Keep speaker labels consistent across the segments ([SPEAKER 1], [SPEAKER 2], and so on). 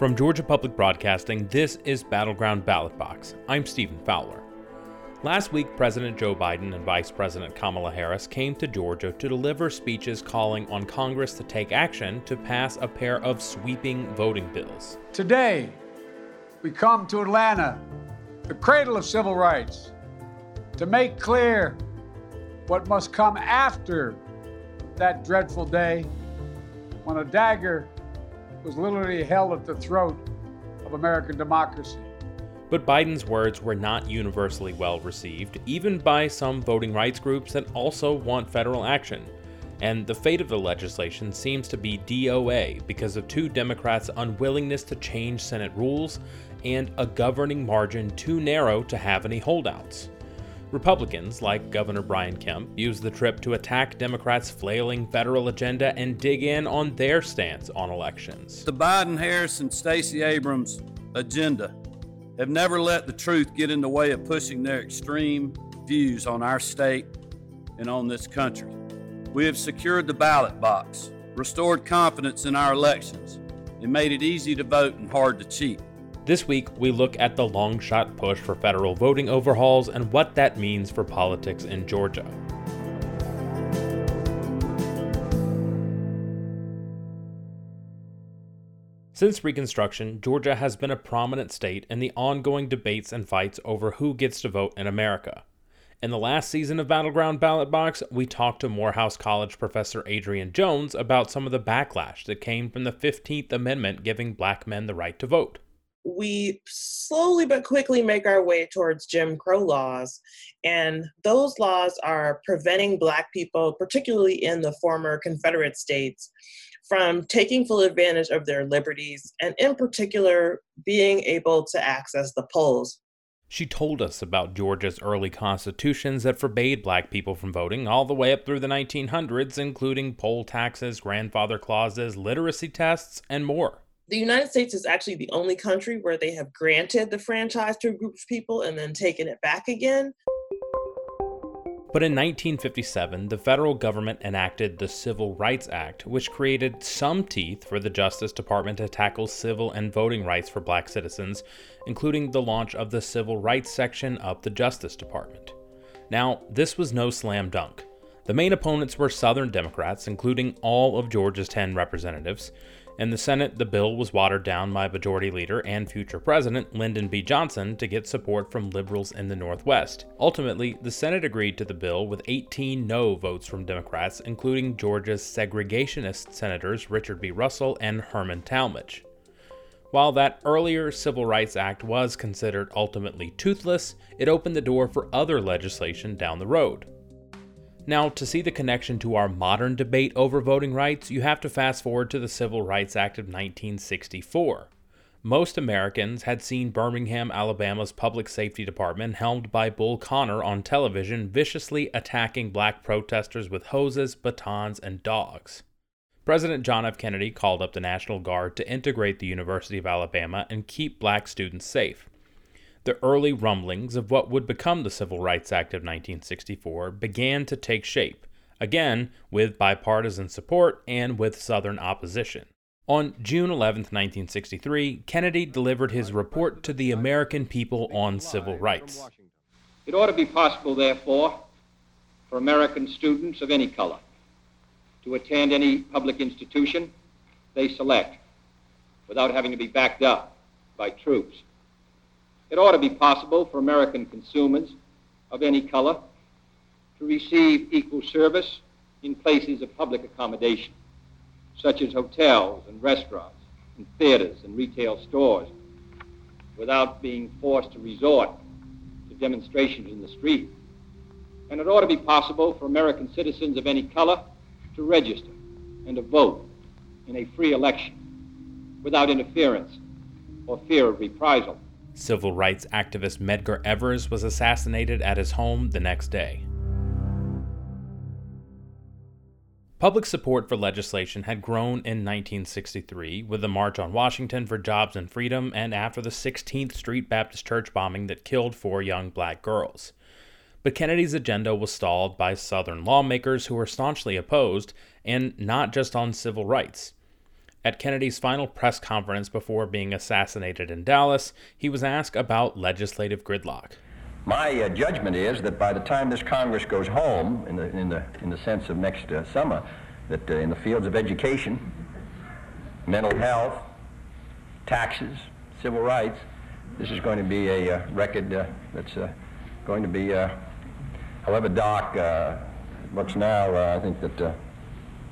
[SPEAKER 1] From Georgia Public Broadcasting, this is Battleground Ballot Box. I'm Stephen Fowler. Last week, President Joe Biden and Vice President Kamala Harris came to Georgia to deliver speeches calling on Congress to take action to pass a pair of sweeping voting bills.
[SPEAKER 2] Today, we come to Atlanta, the cradle of civil rights, to make clear what must come after that dreadful day when a dagger was literally held at the throat of American democracy.
[SPEAKER 1] But Biden's words were not universally well received, even by some voting rights groups that also want federal action. And the fate of the legislation seems to be DOA because of two Democrats' unwillingness to change Senate rules and a governing margin too narrow to have any holdouts. Republicans, like Governor Brian Kemp, used the trip to attack Democrats' flailing federal agenda and dig in on their stance on elections.
[SPEAKER 3] The Biden Harris and Stacey Abrams agenda have never let the truth get in the way of pushing their extreme views on our state and on this country. We have secured the ballot box, restored confidence in our elections, and made it easy to vote and hard to cheat.
[SPEAKER 1] This week, we look at the long shot push for federal voting overhauls and what that means for politics in Georgia. Since Reconstruction, Georgia has been a prominent state in the ongoing debates and fights over who gets to vote in America. In the last season of Battleground Ballot Box, we talked to Morehouse College professor Adrienne Jones about some of the backlash that came from the 15th Amendment giving black men the right to vote
[SPEAKER 4] we slowly but quickly make our way towards Jim Crow laws. And those laws are preventing Black people, particularly in the former Confederate states, from taking full advantage of their liberties and, in particular, being able to access the polls.
[SPEAKER 1] She told us about Georgia's early constitutions that forbade black people from voting all the way up through the 1900s, including poll taxes, grandfather clauses, literacy tests, and more
[SPEAKER 4] the United States is actually the only country where they have granted the franchise to a group of people and then taken it back again.
[SPEAKER 1] But in 1957, the federal government enacted the Civil Rights Act, which created some teeth for the Justice Department to tackle civil and voting rights for black citizens, including the launch of the Civil Rights section of the Justice Department. Now, this was no slam dunk. The main opponents were Southern Democrats, including all of Georgia's 10 representatives. In the Senate, the bill was watered down by Majority Leader and future President Lyndon B. Johnson to get support from liberals in the Northwest. Ultimately, the Senate agreed to the bill with 18 no votes from Democrats, including Georgia's segregationist senators Richard B. Russell and Herman Talmadge. While that earlier Civil Rights Act was considered ultimately toothless, it opened the door for other legislation down the road. Now, to see the connection to our modern debate over voting rights, you have to fast forward to the Civil Rights Act of 1964. Most Americans had seen Birmingham, Alabama's public safety department, helmed by Bull Connor on television, viciously attacking black protesters with hoses, batons, and dogs. President John F. Kennedy called up the National Guard to integrate the University of Alabama and keep black students safe the early rumblings of what would become the Civil Rights Act of 1964 began to take shape, again with bipartisan support and with Southern opposition. On June 11, 1963, Kennedy delivered his report to the American people on civil rights.
[SPEAKER 5] It ought to be possible, therefore, for American students of any color to attend any public institution they select without having to be backed up by troops it ought to be possible for American consumers of any color to receive equal service in places of public accommodation, such as hotels and restaurants and theaters and retail stores, without being forced to resort to demonstrations in the street. And it ought to be possible for American citizens of any color to register and to vote in a free election without interference or fear of reprisal.
[SPEAKER 1] Civil rights activist Medgar Evers was assassinated at his home the next day. Public support for legislation had grown in 1963 with the March on Washington for Jobs and Freedom and after the 16th Street Baptist Church bombing that killed four young black girls. But Kennedy's agenda was stalled by Southern lawmakers who were staunchly opposed, and not just on civil rights. At Kennedy's final press conference before being assassinated in Dallas, he was asked about legislative gridlock.
[SPEAKER 6] My uh, judgment is that by the time this Congress goes home, in the, in the, in the sense of next uh, summer, that uh, in the fields of education, mental health, taxes, civil rights, this is going to be a uh, record uh, that's uh, going to be, however dark looks now, I think that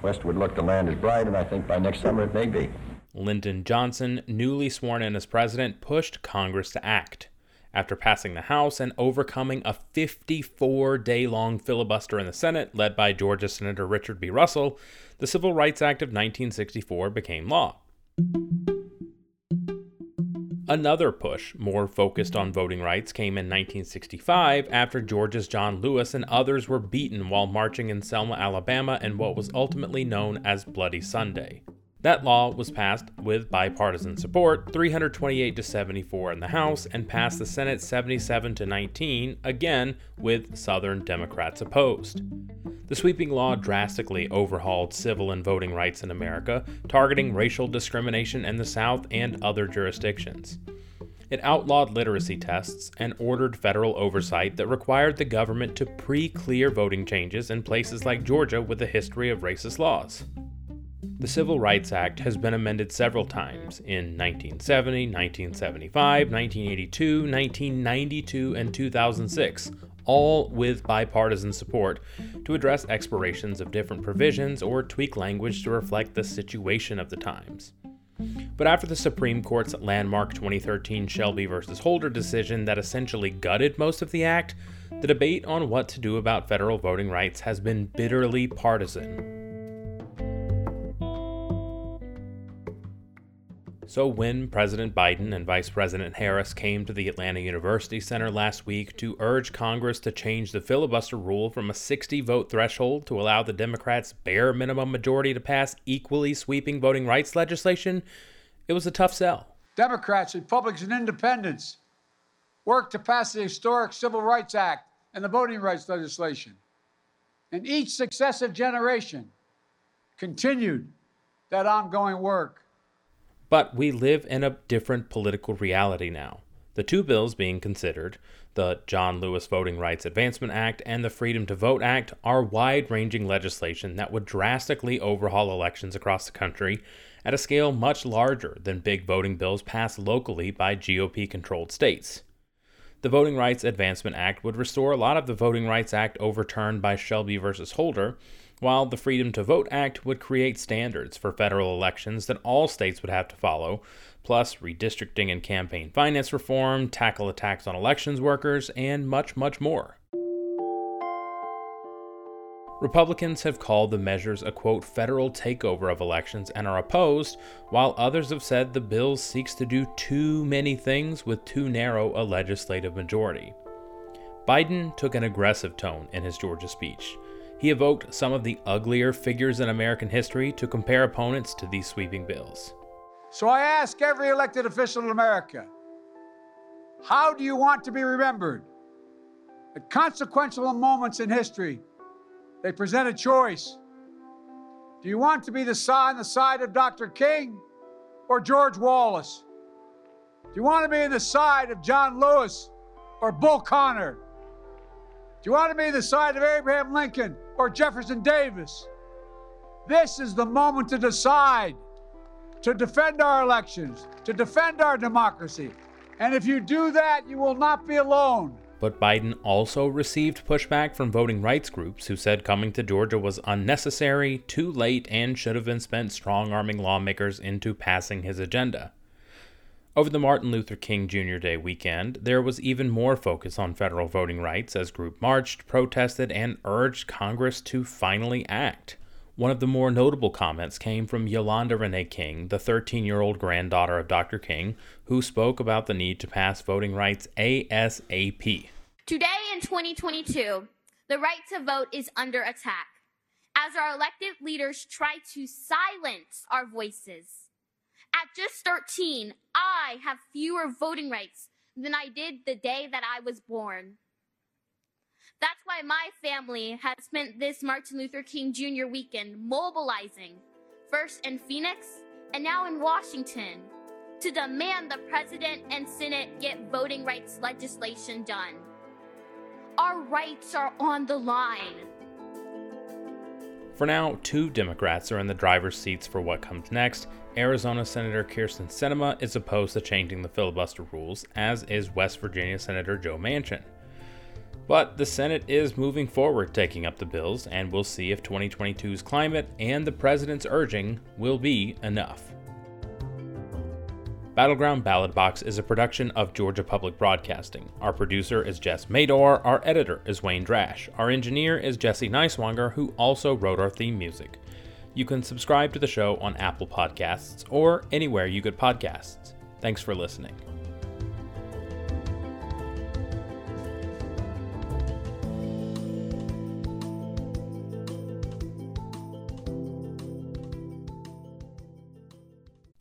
[SPEAKER 6] westward look the land is bright, and I think by next summer it may be.
[SPEAKER 1] Lyndon Johnson, newly sworn in as president, pushed Congress to act. After passing the House and overcoming a 54 day long filibuster in the Senate led by Georgia Senator Richard B. Russell, the Civil Rights Act of 1964 became law. Another push, more focused on mm-hmm. voting rights, came in 1965 after Georgia's John Lewis and others were beaten while marching in Selma, Alabama in what was ultimately known as Bloody Sunday. That law was passed with bipartisan support, 328 to 74 in the House, and passed the Senate 77 to 19, again with Southern Democrats opposed. The sweeping law drastically overhauled civil and voting rights in America, targeting racial discrimination in the South and other jurisdictions. It outlawed literacy tests and ordered federal oversight that required the government to pre clear voting changes in places like Georgia with a history of racist laws. The Civil Rights Act has been amended several times in 1970, 1975, 1982, 1992, and 2006, all with bipartisan support, to address expirations of different provisions or tweak language to reflect the situation of the times. But after the Supreme Court's landmark 2013 Shelby v. Holder decision that essentially gutted most of the act, the debate on what to do about federal voting rights has been bitterly partisan. So, when President Biden and Vice President Harris came to the Atlanta University Center last week to urge Congress to change the filibuster rule from a 60 vote threshold to allow the Democrats' bare minimum majority to pass equally sweeping voting rights legislation, it was a tough sell.
[SPEAKER 2] Democrats, Republicans, and independents worked to pass the historic Civil Rights Act and the voting rights legislation. And each successive generation continued that ongoing work.
[SPEAKER 1] But we live in a different political reality now. The two bills being considered, the John Lewis Voting Rights Advancement Act and the Freedom to Vote Act, are wide ranging legislation that would drastically overhaul elections across the country at a scale much larger than big voting bills passed locally by GOP controlled states. The Voting Rights Advancement Act would restore a lot of the Voting Rights Act overturned by Shelby versus Holder while the Freedom to Vote Act would create standards for federal elections that all states would have to follow, plus redistricting and campaign finance reform, tackle attacks on elections workers, and much, much more. Republicans have called the measures a quote federal takeover of elections and are opposed, while others have said the bill seeks to do too many things with too narrow a legislative majority. Biden took an aggressive tone in his Georgia speech, he evoked some of the uglier figures in American history to compare opponents to these sweeping bills.
[SPEAKER 2] So I ask every elected official in America how do you want to be remembered? At consequential moments in history, they present a choice. Do you want to be the side on the side of Dr. King or George Wallace? Do you want to be on the side of John Lewis or Bull Connor? Do you want to be the side of Abraham Lincoln or Jefferson Davis? This is the moment to decide, to defend our elections, to defend our democracy. And if you do that, you will not be alone.
[SPEAKER 1] But Biden also received pushback from voting rights groups who said coming to Georgia was unnecessary, too late, and should have been spent strong arming lawmakers into passing his agenda. Over the Martin Luther King Jr. Day weekend, there was even more focus on federal voting rights as group marched, protested, and urged Congress to finally act. One of the more notable comments came from Yolanda Renee King, the 13 year old granddaughter of Dr. King, who spoke about the need to pass voting rights ASAP.
[SPEAKER 7] Today in 2022, the right to vote is under attack as our elected leaders try to silence our voices. At just 13, I have fewer voting rights than I did the day that I was born. That's why my family has spent this Martin Luther King Jr. weekend mobilizing, first in Phoenix, and now in Washington to demand the President and Senate get voting rights legislation done. Our rights are on the line.
[SPEAKER 1] For now, two Democrats are in the driver's seats for what comes next. Arizona Senator Kyrsten Sinema is opposed to changing the filibuster rules, as is West Virginia Senator Joe Manchin. But the Senate is moving forward taking up the bills, and we'll see if 2022's climate and the president's urging will be enough. Battleground Ballot Box is a production of Georgia Public Broadcasting. Our producer is Jess Mador, our editor is Wayne Drash, our engineer is Jesse Neiswanger, who also wrote our theme music. You can subscribe to the show on Apple Podcasts or anywhere you get podcasts. Thanks for listening.